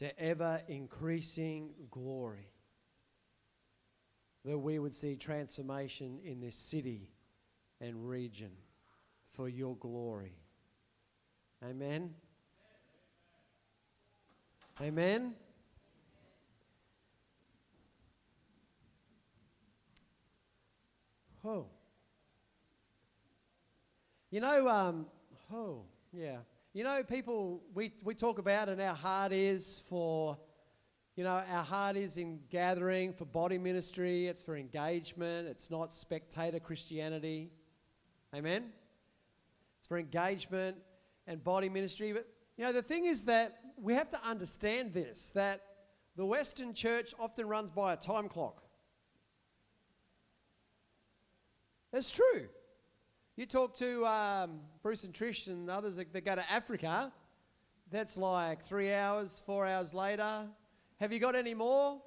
to ever increasing glory. That we would see transformation in this city and region for your glory. Amen. Amen. Oh. You know, um, oh, yeah. You know, people, we, we talk about and our heart is for, you know, our heart is in gathering for body ministry, it's for engagement, it's not spectator Christianity. Amen? It's for engagement and body ministry. But, you know, the thing is that we have to understand this that the Western church often runs by a time clock. That's true. You talk to um, Bruce and Trish and others that, that go to Africa, that's like three hours, four hours later. Have you got any more?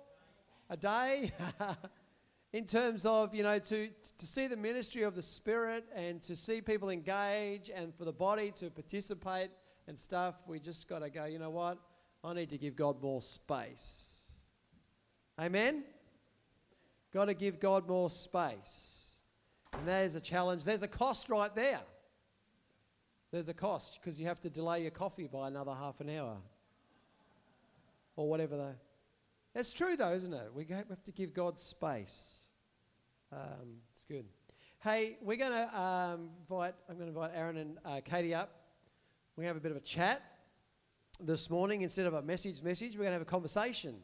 A day? in terms of, you know, to, to see the ministry of the Spirit and to see people engage and for the body to participate and stuff, we just got to go, you know what? I need to give God more space. Amen? Got to give God more space. And there's a challenge. There's a cost right there. There's a cost because you have to delay your coffee by another half an hour or whatever. The, it's true, though, isn't it? We have to give God space. Um, it's good. Hey, we're going to um, invite, I'm going to invite Aaron and uh, Katie up. We're going to have a bit of a chat this morning. Instead of a message, message, we're going to have a conversation.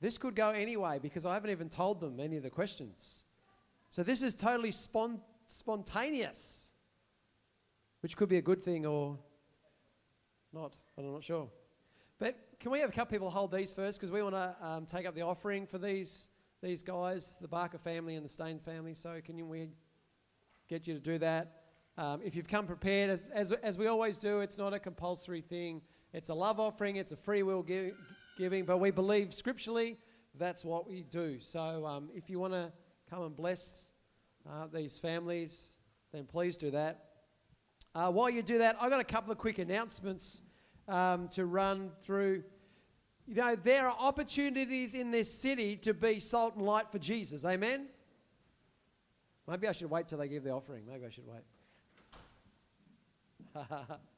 This could go anyway because I haven't even told them any of the questions. So this is totally spon- spontaneous, which could be a good thing or not. I'm not sure. But can we have a couple people hold these first because we want to um, take up the offering for these these guys, the Barker family and the Stain family. So can you, we get you to do that? Um, if you've come prepared, as, as, as we always do, it's not a compulsory thing. It's a love offering. It's a free will give, giving, but we believe scripturally that's what we do. So um, if you want to come and bless uh, these families, then please do that. Uh, while you do that, I've got a couple of quick announcements um, to run through. You know, there are opportunities in this city to be salt and light for Jesus. Amen? Maybe I should wait till they give the offering. Maybe I should wait.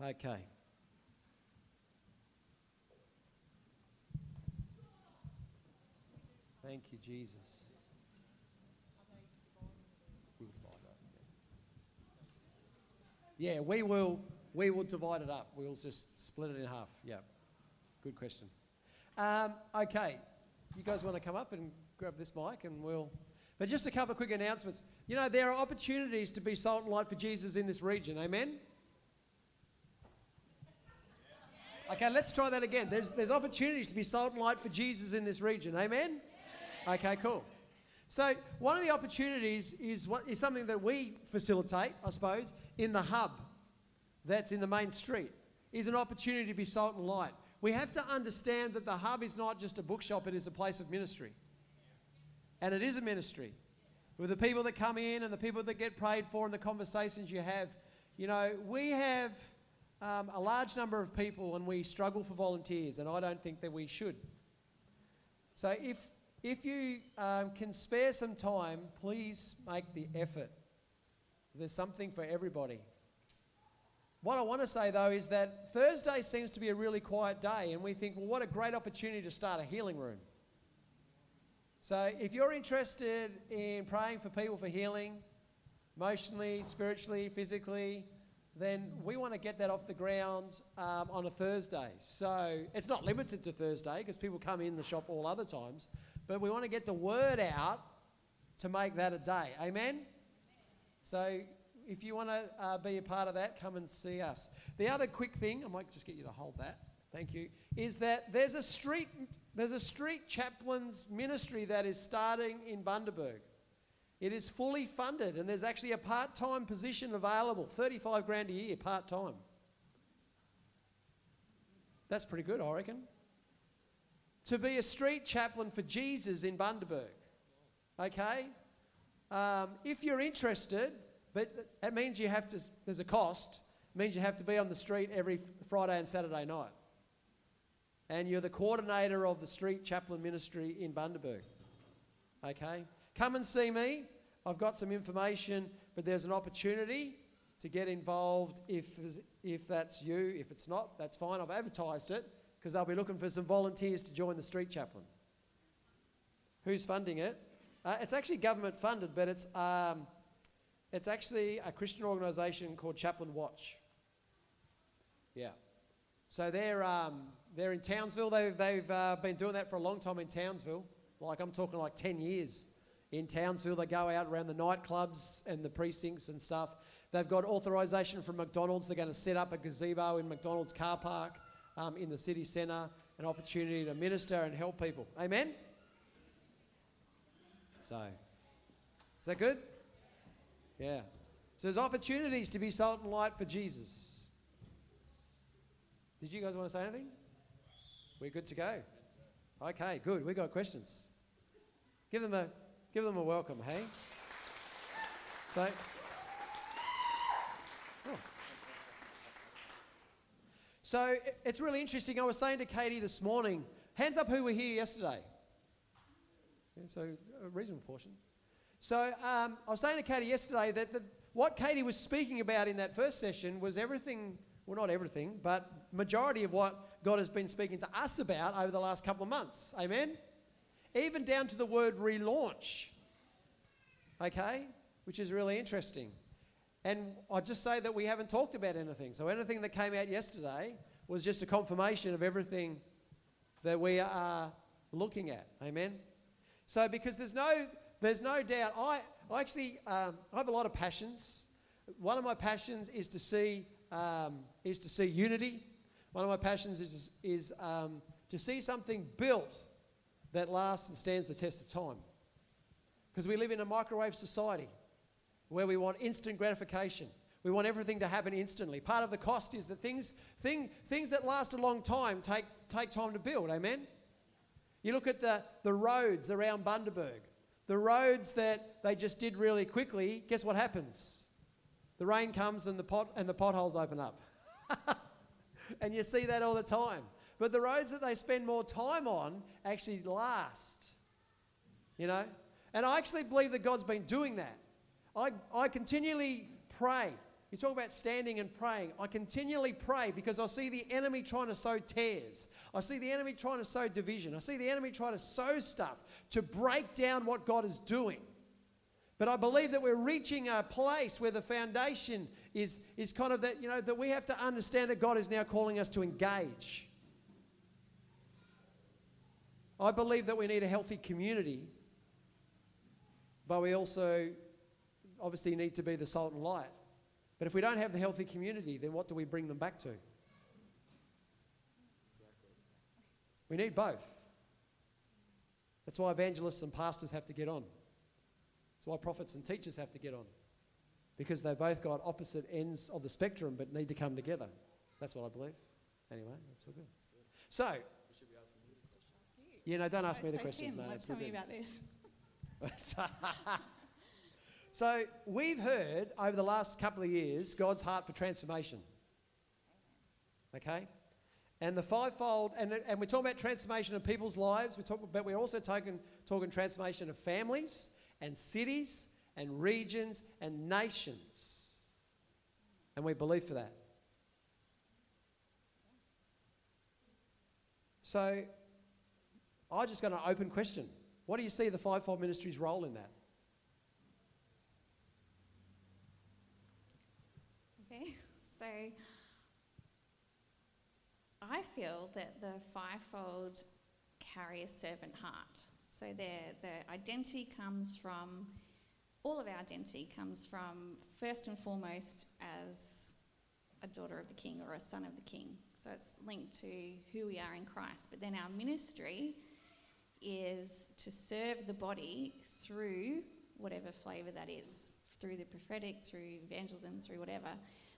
Okay. Thank you, Jesus. Yeah, we will. We will divide it up. We'll just split it in half. Yeah. Good question. Um, okay, you guys want to come up and grab this mic, and we'll. But just a couple of quick announcements. You know, there are opportunities to be salt and light for Jesus in this region. Amen. Okay, let's try that again. There's, there's opportunities to be salt and light for Jesus in this region. Amen? Okay, cool. So, one of the opportunities is, what, is something that we facilitate, I suppose, in the hub that's in the main street, is an opportunity to be salt and light. We have to understand that the hub is not just a bookshop, it is a place of ministry. And it is a ministry. With the people that come in and the people that get prayed for and the conversations you have, you know, we have um, a large number of people and we struggle for volunteers, and I don't think that we should. So if, if you um, can spare some time, please make the effort. There's something for everybody. What I want to say though is that Thursday seems to be a really quiet day, and we think, well, what a great opportunity to start a healing room. So if you're interested in praying for people for healing, emotionally, spiritually, physically, then we want to get that off the ground um, on a Thursday. So it's not limited to Thursday because people come in the shop all other times, but we want to get the word out to make that a day. Amen? So if you want to uh, be a part of that, come and see us. The other quick thing, I might just get you to hold that. Thank you. Is that there's a street There's a street chaplain's ministry that is starting in Bundaberg. It is fully funded, and there's actually a part time position available 35 grand a year, part time. That's pretty good, I reckon. To be a street chaplain for Jesus in Bundaberg. Okay? Um, if you're interested, but that means you have to, there's a cost, means you have to be on the street every Friday and Saturday night. And you're the coordinator of the street chaplain ministry in Bundaberg. Okay? Come and see me. I've got some information, but there's an opportunity to get involved if, if that's you. If it's not, that's fine. I've advertised it because they'll be looking for some volunteers to join the street chaplain. Who's funding it? Uh, it's actually government funded, but it's, um, it's actually a Christian organisation called Chaplain Watch. Yeah. So they're, um, they're in Townsville. They've, they've uh, been doing that for a long time in Townsville. Like, I'm talking like 10 years in Townsville. They go out around the nightclubs and the precincts and stuff. They've got authorization from McDonald's. They're going to set up a gazebo in McDonald's car park um, in the city centre, an opportunity to minister and help people. Amen? So, is that good? Yeah. So there's opportunities to be salt and light for Jesus. Did you guys want to say anything? We're good to go. Okay, good. We got questions. Give them a give them a welcome, hey? So oh. So it's really interesting. I was saying to Katie this morning, hands up who were here yesterday. Yeah, so a reasonable portion. So um, I was saying to Katie yesterday that the, what Katie was speaking about in that first session was everything, well, not everything, but majority of what God has been speaking to us about over the last couple of months. Amen? Even down to the word relaunch. Okay? Which is really interesting. And I'll just say that we haven't talked about anything. So anything that came out yesterday was just a confirmation of everything that we are looking at. Amen? So because there's no there's no doubt. I, I actually um, I have a lot of passions. One of my passions is to see um, is to see unity. One of my passions is is um, to see something built that lasts and stands the test of time. Because we live in a microwave society where we want instant gratification. We want everything to happen instantly. Part of the cost is that things, thing, things that last a long time take, take time to build. Amen? You look at the, the roads around Bundaberg. The roads that they just did really quickly, guess what happens? The rain comes and the, pot, and the potholes open up. and you see that all the time. But the roads that they spend more time on actually last. You know? And I actually believe that God's been doing that. I, I continually pray you talk about standing and praying. I continually pray because I see the enemy trying to sow tares. I see the enemy trying to sow division. I see the enemy trying to sow stuff to break down what God is doing. But I believe that we're reaching a place where the foundation is, is kind of that, you know, that we have to understand that God is now calling us to engage. I believe that we need a healthy community, but we also obviously need to be the salt and light. But if we don't have the healthy community, then what do we bring them back to? We need both. That's why evangelists and pastors have to get on. That's why prophets and teachers have to get on. Because they've both got opposite ends of the spectrum but need to come together. That's what I believe. Anyway, that's all good. So, you know, don't ask me the questions, Tim, mate. Tell me about this. So we've heard over the last couple of years God's heart for transformation. Okay? And the fivefold, and, and we're talking about transformation of people's lives, we talk, but we're also talking, talking transformation of families and cities and regions and nations. And we believe for that. So I just got an open question. What do you see the fivefold ministry's role in that? Okay, so I feel that the fivefold carry a servant heart. So their, their identity comes from, all of our identity comes from, first and foremost, as a daughter of the king or a son of the king. So it's linked to who we are in Christ. But then our ministry is to serve the body through whatever flavour that is, through the prophetic, through evangelism, through whatever.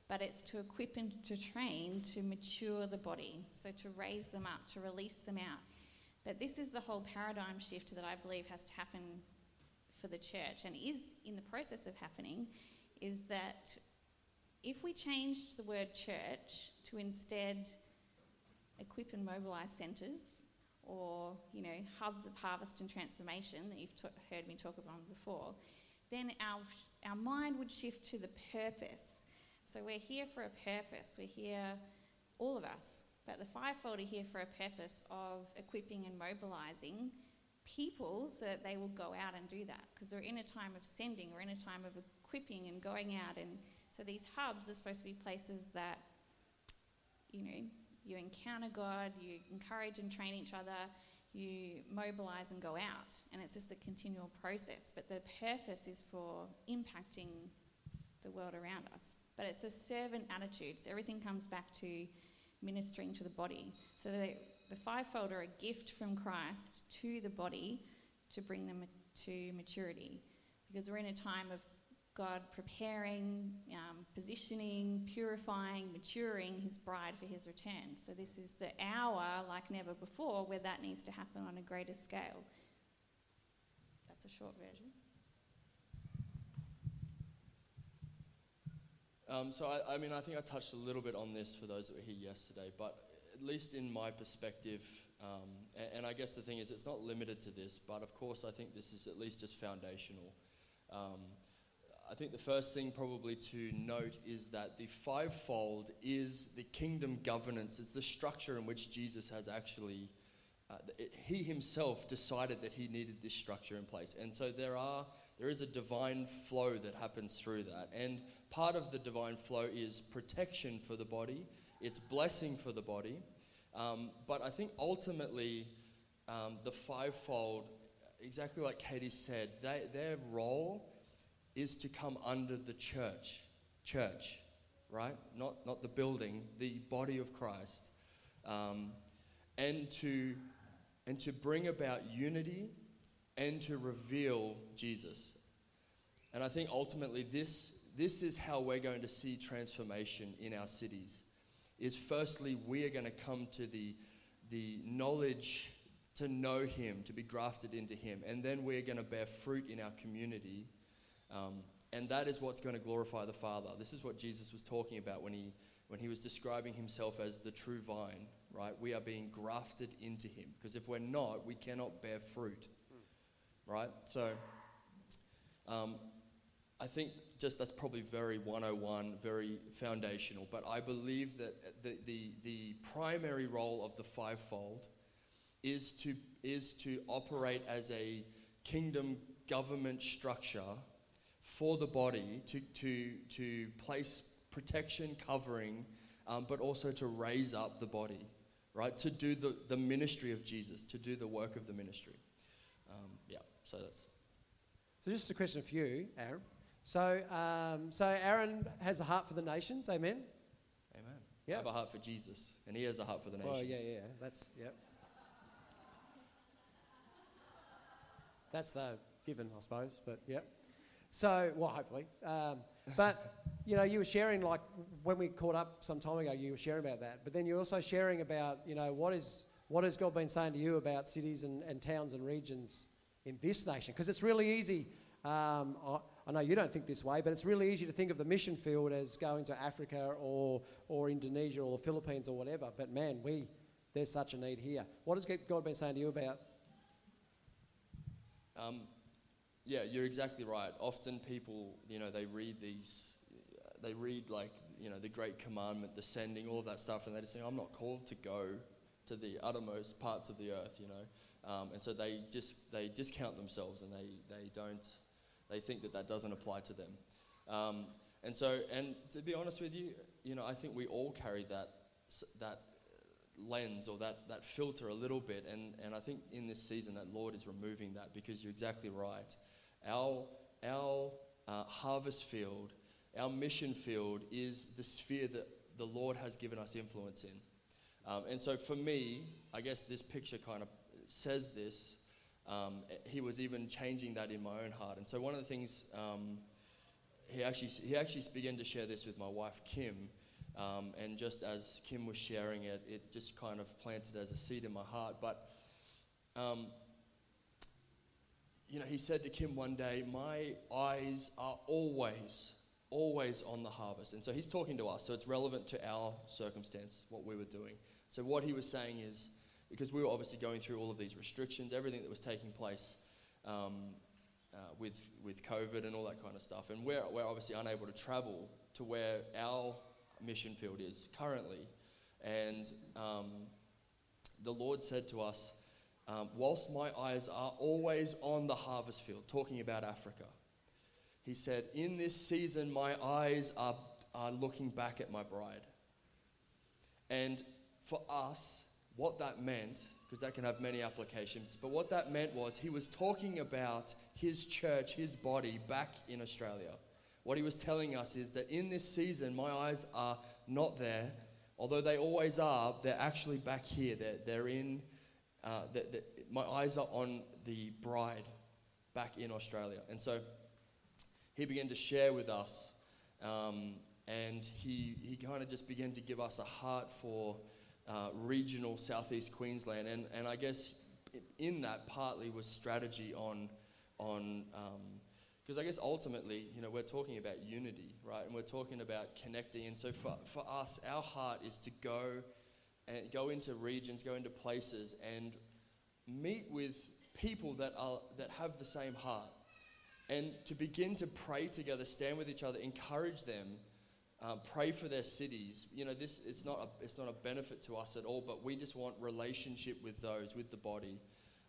But it's to equip and to train to mature the body, so to raise them up, to release them out. But this is the whole paradigm shift that I believe has to happen for the church and is in the process of happening is that if we changed the word church to instead equip and mobilize centres or you know hubs of harvest and transformation that you've t- heard me talk about before then our, our mind would shift to the purpose. So we're here for a purpose. We're here all of us but the fivefold are here for a purpose of equipping and mobilizing people so that they will go out and do that. Because we're in a time of sending. We're in a time of equipping and going out. And so these hubs are supposed to be places that you know you encounter God, you encourage and train each other, you mobilize and go out. And it's just a continual process. But the purpose is for impacting the world around us. But it's a servant attitude. So everything comes back to ministering to the body. So the, the fivefold are a gift from Christ to the body to bring them to maturity. Because we're in a time of God preparing, um, positioning, purifying, maturing his bride for his return. So, this is the hour, like never before, where that needs to happen on a greater scale. That's a short version. Um, so, I, I mean, I think I touched a little bit on this for those that were here yesterday, but at least in my perspective, um, and, and, I guess the thing is, it's not limited to this, but of course, I think this is at least just foundational. Um, I think the first thing probably to note is that the fivefold is the kingdom governance. It's the structure in which Jesus has actually, uh, it, he himself decided that he needed this structure in place. And so there are, there is a divine flow that happens through that. And part of the divine flow is protection for the body, it's blessing for the body. Um, but I think ultimately, um, the fivefold, exactly like Katie said, they, their role is to come under the church. Church, right? Not, not the building, the body of Christ. Um, and, to, and to bring about unity and to reveal Jesus. And I think ultimately this, this is how we're going to see transformation in our cities. Is firstly, we are going to come to the, the knowledge to know Him, to be grafted into Him. And then we're going to bear fruit in our community um, and that is what's going to glorify the Father. This is what Jesus was talking about when he, when he was describing himself as the true vine, right? We are being grafted into him. Because if we're not, we cannot bear fruit, right? So um, I think just that's probably very 101, very foundational. But I believe that the, the, the primary role of the fivefold is to, is to operate as a kingdom government structure for the body to, to, to place protection, covering, um, but also to raise up the body, right? To do the, the ministry of Jesus, to do the work of the ministry. Um, yeah, so that's. So, just a question for you, Aaron. So, um, so Aaron has a heart for the nations, amen? Amen. Yep. I have a heart for Jesus, and he has a heart for the nations. Oh, yeah, yeah, that's, yep. That's the given, I suppose, but yep. So, well, hopefully. Um, but, you know, you were sharing, like, when we caught up some time ago, you were sharing about that. But then you're also sharing about, you know, what is what has God been saying to you about cities and, and towns and regions in this nation? Because it's really easy. Um, I, I, know you don't think this way, but it's really easy to think of the mission field as going to Africa or, or Indonesia or the Philippines or whatever. But man, we there's such a need here. What has God been saying to you about? Um, yeah, you're exactly right. Often people, you know, they read these, they read like, you know, the Great Commandment, the sending, all of that stuff, and they just say, I'm not called to go to the uttermost parts of the earth, you know. Um, and so they, just they discount themselves and they, they don't, they think that that doesn't apply to them. Um, and so, and to be honest with you, you know, I think we all carry that, that lens or that, that filter a little bit. And, and I think in this season that Lord is removing that because you're exactly right. Our, our uh, harvest field, our mission field is the sphere that the Lord has given us influence in. Um, and so for me, I guess this picture kind of says this um, he was even changing that in my own heart. And so one of the things um, he actually he actually began to share this with my wife Kim, um, and just as Kim was sharing it, it just kind of planted as a seed in my heart. But um, you know, he said to Kim one day, "My eyes are always." Always on the harvest. And so he's talking to us, so it's relevant to our circumstance, what we were doing. So, what he was saying is, because we were obviously going through all of these restrictions, everything that was taking place um, uh, with, with COVID and all that kind of stuff. And we're, we're obviously unable to travel to where our mission field is currently. And um, the Lord said to us, um, whilst my eyes are always on the harvest field, talking about Africa, He said, In this season, my eyes are, are looking back at my bride. And for us, what that meant, because that can have many applications, but what that meant was he was talking about his church, his body back in Australia. What he was telling us is that in this season, my eyes are not there, although they always are, they're actually back here. They're, they're in, uh, the, the, my eyes are on the bride back in Australia. And so he began to share with us, um, and he, he kind of just began to give us a heart for uh, regional southeast Queensland. And, and I guess in that partly was strategy on, on because um, I guess ultimately, you know, we're talking about unity, right? And we're talking about connecting. And so for, for us, our heart is to go and go into regions, go into places, and meet with people that, are, that have the same heart. And to begin to pray together, stand with each other, encourage them, um, pray for their cities. You know, this it's not a, it's not a benefit to us at all, but we just want relationship with those, with the body.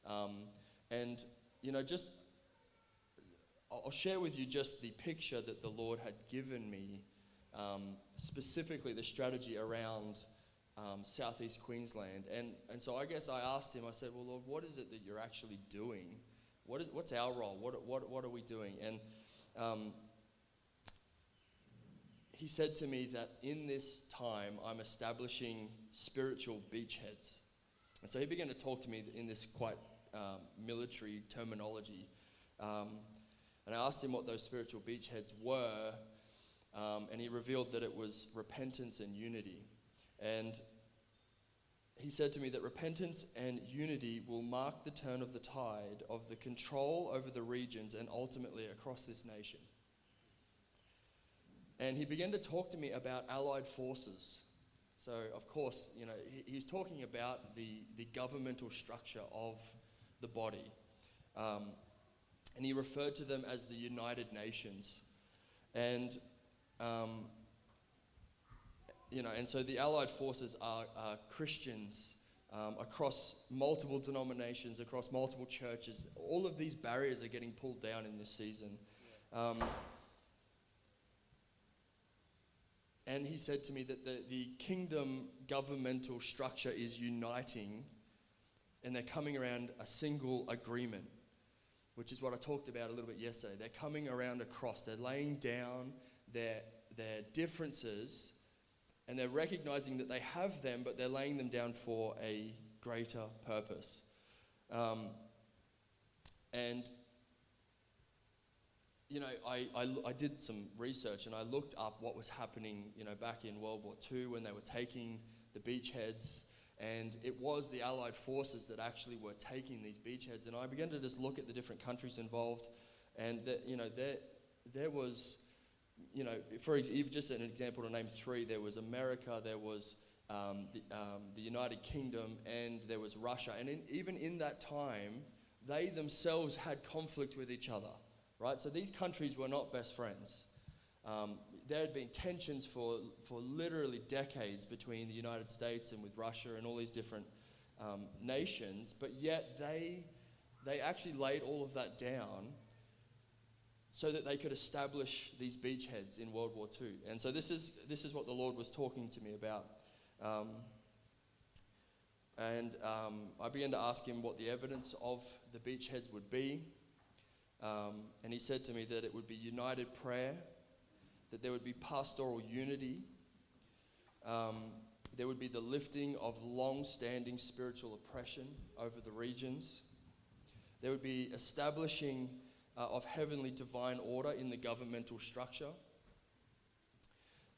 Um, and you know, just I'll share with you just the picture that the Lord had given me, um, specifically the strategy around um, southeast Queensland. And and so I guess I asked him. I said, "Well, Lord, what is it that you're actually doing? What is what's our role? What what what are we doing?" And um, he said to me that in this time I'm establishing spiritual beachheads. And so he began to talk to me in this quite um, military terminology. Um, and I asked him what those spiritual beachheads were, um, and he revealed that it was repentance and unity. And he said to me that repentance and unity will mark the turn of the tide of the control over the regions and ultimately across this nation. And he began to talk to me about allied forces. So, of course, you know, he's talking about the, the governmental structure of the body. Um, and he referred to them as the United Nations. And, um, you know, and so the Allied forces are, are Christians um, across multiple denominations, across multiple churches. All of these barriers are getting pulled down in this season. Um, And he said to me that the, the kingdom governmental structure is uniting and they're coming around a single agreement, which is what I talked about a little bit yesterday. They're coming around a cross, they're laying down their, their differences and they're recognizing that they have them, but they're laying them down for a greater purpose. Um, and you know, I, I, I, did some research and I looked up what was happening, you know, back in World War II when they were taking the beachheads. And it was the Allied forces that actually were taking these beachheads. And I began to just look at the different countries involved. And, that, you know, there, there was, you know, for just an example to name three, there was America, there was um, the, um, the United Kingdom, and there was Russia. And in, even in that time, they themselves had conflict with each other right? So these countries were not best friends. Um, there had been tensions for, for literally decades between the United States and with Russia and all these different um, nations, but yet they, they actually laid all of that down so that they could establish these beachheads in World War II. And so this is, this is what the Lord was talking to me about. Um, and um, I began to ask him what the evidence of the beachheads would be. Um, and he said to me that it would be united prayer, that there would be pastoral unity, um, there would be the lifting of long standing spiritual oppression over the regions, There would be establishing uh, of heavenly divine order in the governmental structure.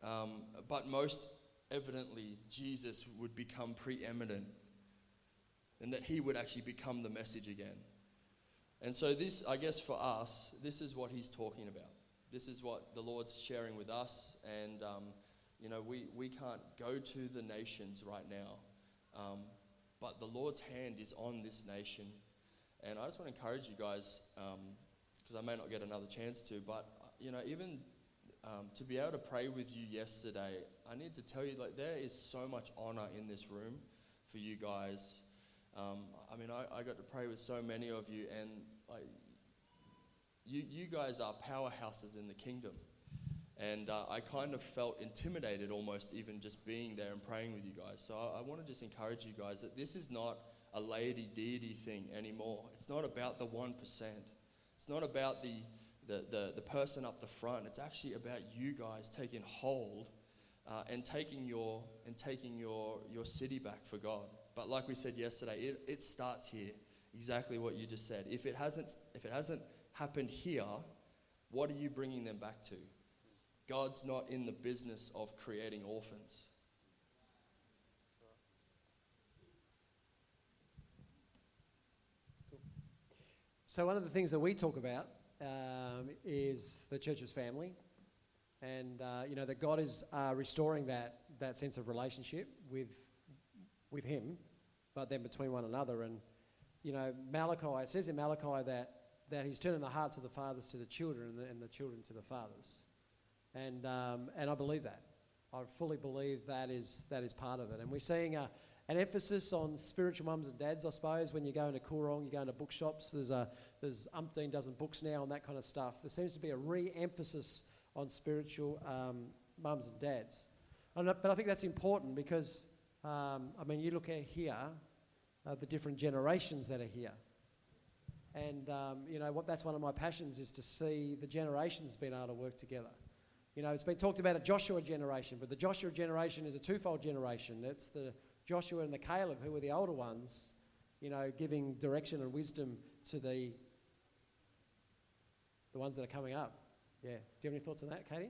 Um, but most evidently, Jesus would become preeminent and that he would actually become the message again. And so, this, I guess, for us, this is what he's talking about. This is what the Lord's sharing with us. And, um, you know, we, we can't go to the nations right now. Um, but the Lord's hand is on this nation. And I just want to encourage you guys, because I may not get another chance to, but, you know, even um, to be able to pray with you yesterday, I need to tell you, like, there is so much honor in this room for you guys. Um, I mean, I, I got to pray with so many of you, and like, you, you guys are powerhouses in the kingdom. And uh, I kind of felt intimidated almost even just being there and praying with you guys. So I, I want to just encourage you guys that this is not a laity deity thing anymore. It's not about the 1%. It's not about the, the, the, the person up the front. It's actually about you guys taking hold uh, and taking, your, and taking your, your city back for God. But like we said yesterday, it, it starts here. Exactly what you just said. If it hasn't, if it hasn't happened here, what are you bringing them back to? God's not in the business of creating orphans. So, one of the things that we talk about um, is the church's family, and uh, you know that God is uh, restoring that that sense of relationship with with Him, but then between one another. And you know, Malachi it says in Malachi that that He's turning the hearts of the fathers to the children and the, and the children to the fathers, and um, and I believe that. I fully believe that is that is part of it, and we're seeing a an emphasis on spiritual mums and dads, I suppose. When you go into Koorong, you go into bookshops, there's, a, there's umpteen dozen books now and that kind of stuff. There seems to be a re emphasis on spiritual um, mums and dads. but I think that's important because, um, I mean, you look at here, uh, the different generations that are here. And, um, you know, what, that's one of my passions is to see the generations being able to work together. You know, it's been talked about a Joshua generation, but the Joshua generation is a twofold generation. It's the Joshua and the Caleb, who were the older ones, you know, giving direction and wisdom to the, the ones that are coming up. Yeah. Do you have any thoughts on that, Katie?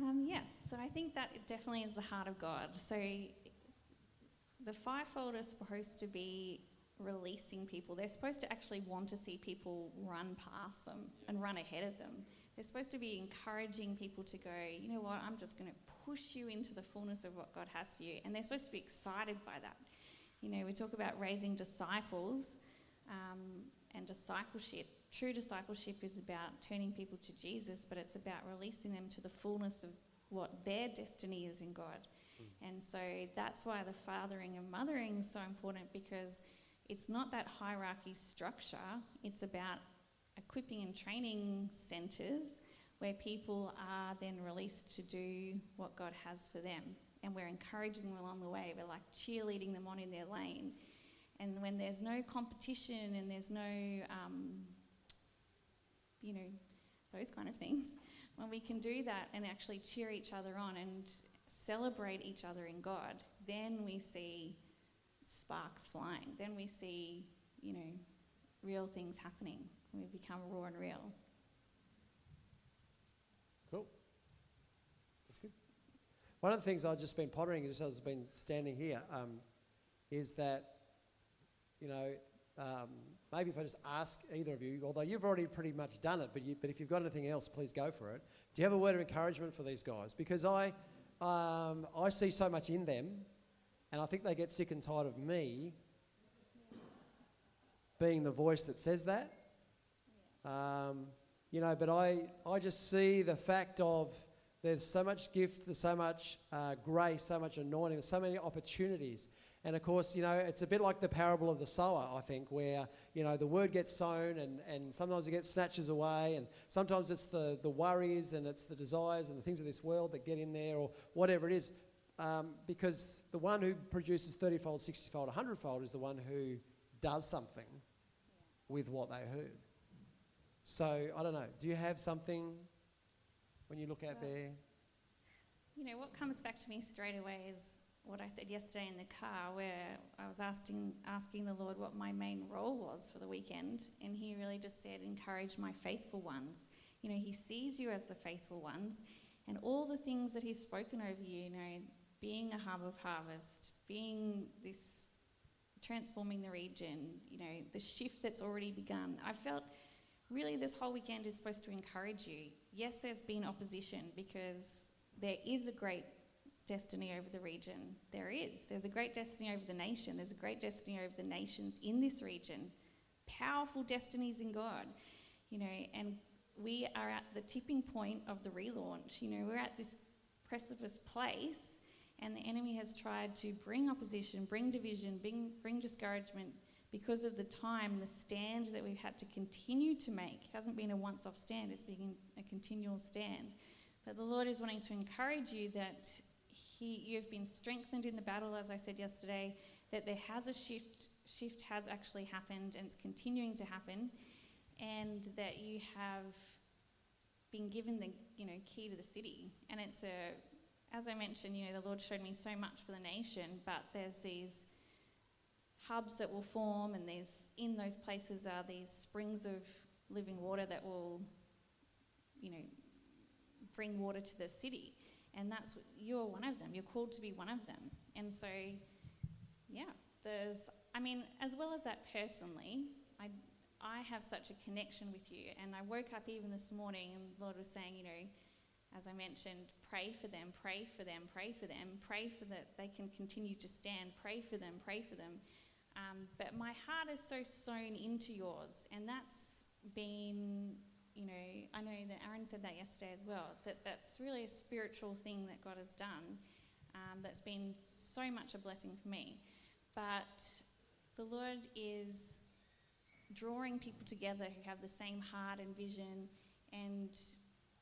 Um, yes. So I think that definitely is the heart of God. So the fivefold is supposed to be releasing people. They're supposed to actually want to see people run past them and run ahead of them. They're supposed to be encouraging people to go, you know what, I'm just going to push you into the fullness of what God has for you. And they're supposed to be excited by that. You know, we talk about raising disciples um, and discipleship. True discipleship is about turning people to Jesus, but it's about releasing them to the fullness of what their destiny is in God. Mm. And so that's why the fathering and mothering is so important because it's not that hierarchy structure, it's about equipping and training centres where people are then released to do what God has for them. And we're encouraging them along the way. We're like cheerleading them on in their lane. And when there's no competition and there's no, um, you know, those kind of things, when we can do that and actually cheer each other on and celebrate each other in God, then we see sparks flying. Then we see, you know, real things happening. We become raw and real. Cool. That's good. One of the things I've just been pondering, just as I've been standing here, um, is that, you know, um, maybe if I just ask either of you, although you've already pretty much done it, but, you, but if you've got anything else, please go for it. Do you have a word of encouragement for these guys? Because I, um, I see so much in them, and I think they get sick and tired of me being the voice that says that. Um, you know, but I, I just see the fact of there's so much gift, there's so much uh, grace, so much anointing, there's so many opportunities. And of course, you know, it's a bit like the parable of the sower, I think, where, you know, the word gets sown and, and sometimes it gets snatches away, and sometimes it's the, the worries and it's the desires and the things of this world that get in there or whatever it is. Um, because the one who produces 30 fold, 60 fold, 100 fold is the one who does something with what they heard. So I don't know. Do you have something when you look out there? You know, what comes back to me straight away is what I said yesterday in the car, where I was asking asking the Lord what my main role was for the weekend, and He really just said, "Encourage my faithful ones." You know, He sees you as the faithful ones, and all the things that He's spoken over you. You know, being a hub of harvest, being this transforming the region. You know, the shift that's already begun. I felt really this whole weekend is supposed to encourage you. Yes, there's been opposition because there is a great destiny over the region. There is. There's a great destiny over the nation. There's a great destiny over the nations in this region. Powerful destinies in God. You know, and we are at the tipping point of the relaunch. You know, we're at this precipice place, and the enemy has tried to bring opposition, bring division, bring, bring discouragement because of the time and the stand that we've had to continue to make. It hasn't been a once off stand, it's been a continual stand. But the Lord is wanting to encourage you that he, you've been strengthened in the battle, as I said yesterday, that there has a shift, shift has actually happened and it's continuing to happen, and that you have been given the you know key to the city. And it's a, as I mentioned, you know, the Lord showed me so much for the nation, but there's these hubs that will form, and there's in those places are these springs of living water that will, you know, bring water to the city and that's you're one of them. You're called to be one of them. And so, yeah, there's. I mean, as well as that personally, I I have such a connection with you, and I woke up even this morning, and the Lord was saying, you know, as I mentioned, pray for them, pray for them, pray for them, pray for that they can continue to stand, pray for them, pray for them. Um, but my heart is so sewn into yours, and that's been you know, I know that Aaron said that yesterday as well, that that's really a spiritual thing that God has done um, that's been so much a blessing for me. But the Lord is drawing people together who have the same heart and vision and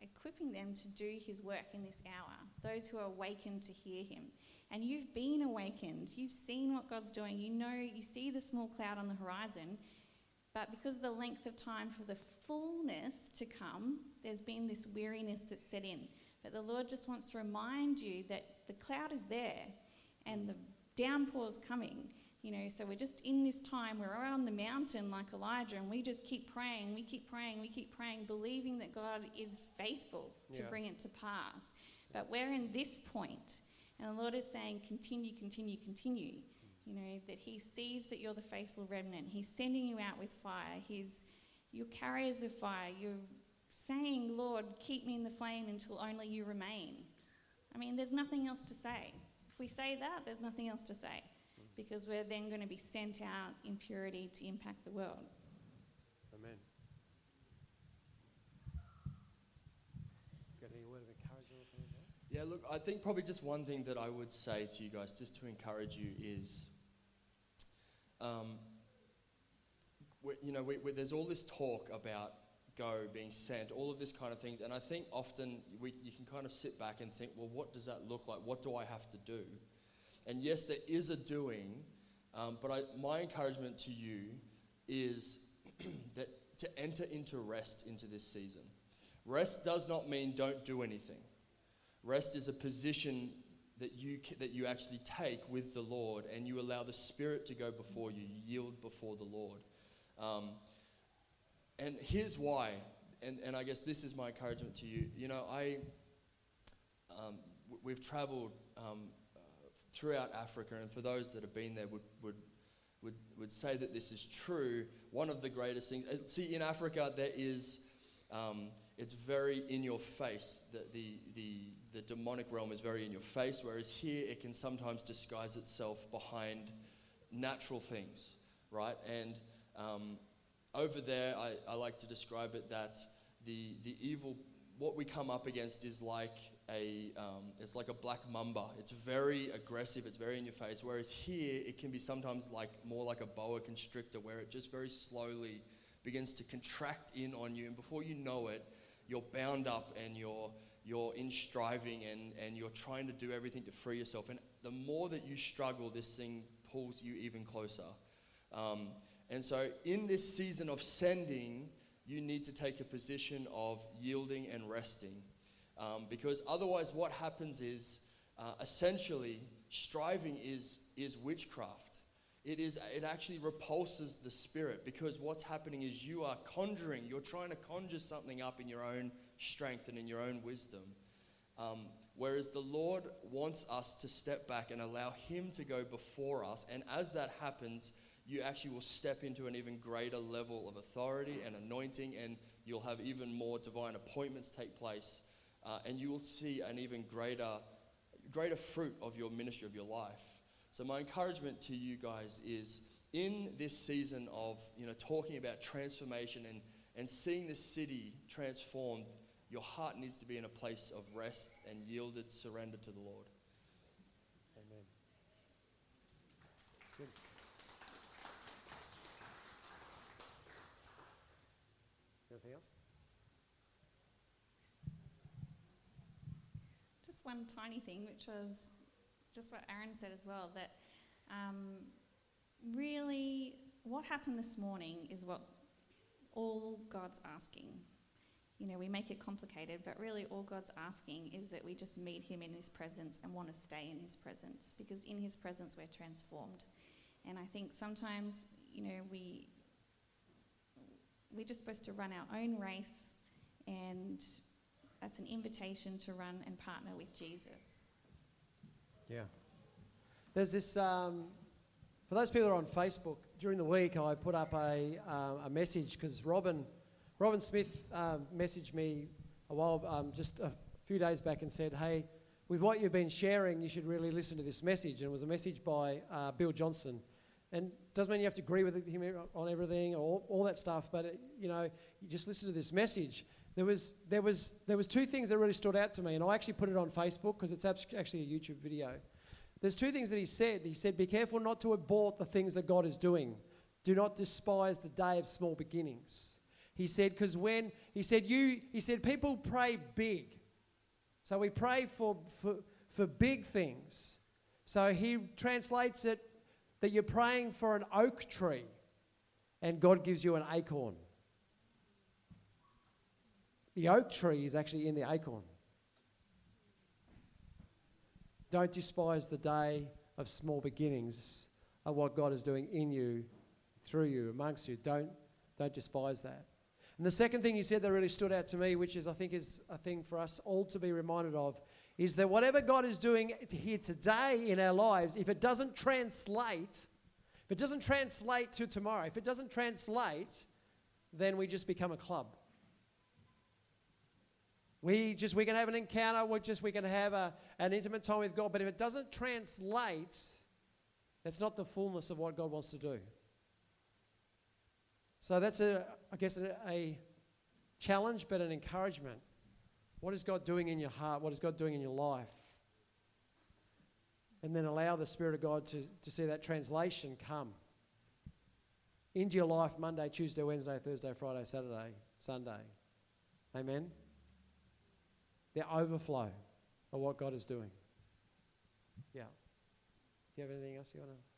equipping them to do his work in this hour, those who are awakened to hear him. And you've been awakened, you've seen what God's doing, you know, you see the small cloud on the horizon, but because of the length of time for the fullness to come, there's been this weariness that's set in. But the Lord just wants to remind you that the cloud is there and the downpour's coming. You know, so we're just in this time, we're on the mountain like Elijah, and we just keep praying, we keep praying, we keep praying, believing that God is faithful to Yeah. bring it to pass. But we're in this point, and the Lord is saying, continue, continue, continue. You know, that He sees that you're the faithful remnant. He's sending you out with fire. He's, you're carriers of fire. You're saying, Lord, keep me in the flame until only you remain. I mean, there's nothing else to say. If we say that, there's nothing else to say because we're then going to be sent out in purity to impact the world. Amen. Got any word of encouragement or something? like Yeah, look, I think probably just one thing that I would say to you guys, just to encourage you, is, um, you know, we, we, there's all this talk about go being sent, all of this kind of things, and I think often we, you can kind of sit back and think, well, what does that look like? What do I have to do? And yes, there is a doing, um, but I, my encouragement to you is that to enter into rest into this season. Rest does not mean don't do anything. Rest is a position that you, that you actually take with the Lord and you allow the Spirit to go before you, you yield before the Lord. Um, and here's why, and, and I guess this is my encouragement to you. You know, I, um, we've traveled um, uh, throughout Africa, and for those that have been there would, would, would, would say that this is true. One of the greatest things, see, in Africa, there is, um, it's very in your face. The, the, the, the demonic realm is very in your face, whereas here it can sometimes disguise itself behind natural things, right? And um, over there, I, I like to describe it that the, the evil, what we come up against is like a, um, it's like a black mamba. It's very aggressive, it's very in your face. Whereas here, it can be sometimes like more like a boa constrictor, where it just very slowly begins to contract in on you, and before you know it, you're bound up and you're you're in striving and, and you're trying to do everything to free yourself. And the more that you struggle, this thing pulls you even closer. Um, and so, in this season of sending, you need to take a position of yielding and resting. Um, because otherwise, what happens is uh, essentially striving is, is witchcraft. It, is, it actually repulses the spirit because what's happening is you are conjuring, you're trying to conjure something up in your own strength and in your own wisdom. Um, whereas the Lord wants us to step back and allow Him to go before us. And as that happens, you actually will step into an even greater level of authority and anointing, and you'll have even more divine appointments take place, uh, and you will see an even greater, greater fruit of your ministry, of your life. So, my encouragement to you guys is in this season of you know, talking about transformation and, and seeing this city transformed, your heart needs to be in a place of rest and yielded surrender to the Lord. Amen. Good. Anything else? Just one tiny thing, which was just what Aaron said as well, that um, really what happened this morning is what all God's asking. You know, we make it complicated, but really all God's asking is that we just meet Him in His presence and want to stay in His presence because in His presence we're transformed. And I think sometimes, you know, we we're just supposed to run our own race, and that's an invitation to run and partner with Jesus. Yeah. There's this, um, for those people who are on Facebook, during the week I put up a, uh, a message because Robin, Robin Smith um, messaged me a while, um, just a few days back and said, hey, with what you've been sharing, you should really listen to this message. And it was a message by uh, Bill Johnson. And doesn't mean you have to agree with him on everything or all, all that stuff, but it, you know, you just listen to this message. There was, there, was, there was two things that really stood out to me, and I actually put it on Facebook because it's actually a YouTube video. There's two things that he said. He said, Be careful not to abort the things that God is doing. Do not despise the day of small beginnings. He said, because when, he said, you, he said, people pray big. So we pray for, for, for big things. So he translates it that you're praying for an oak tree and God gives you an acorn. The oak tree is actually in the acorn. Don't despise the day of small beginnings of what God is doing in you, through you, amongst you. Don't, don't despise that. And the second thing he said that really stood out to me, which is I think is a thing for us all to be reminded of, is that whatever God is doing here today in our lives, if it doesn't translate, if it doesn't translate to tomorrow, if it doesn't translate, then we just become a club. We just we can have an encounter, we just we can have a, an intimate time with God, but if it doesn't translate, that's not the fullness of what God wants to do. So that's a I guess a, a challenge, but an encouragement. What is God doing in your heart? What is God doing in your life? And then allow the Spirit of God to, to see that translation come into your life Monday, Tuesday, Wednesday, Thursday, Friday, Saturday, Sunday. Amen. The overflow of what God is doing. Yeah. Do you have anything else you want to?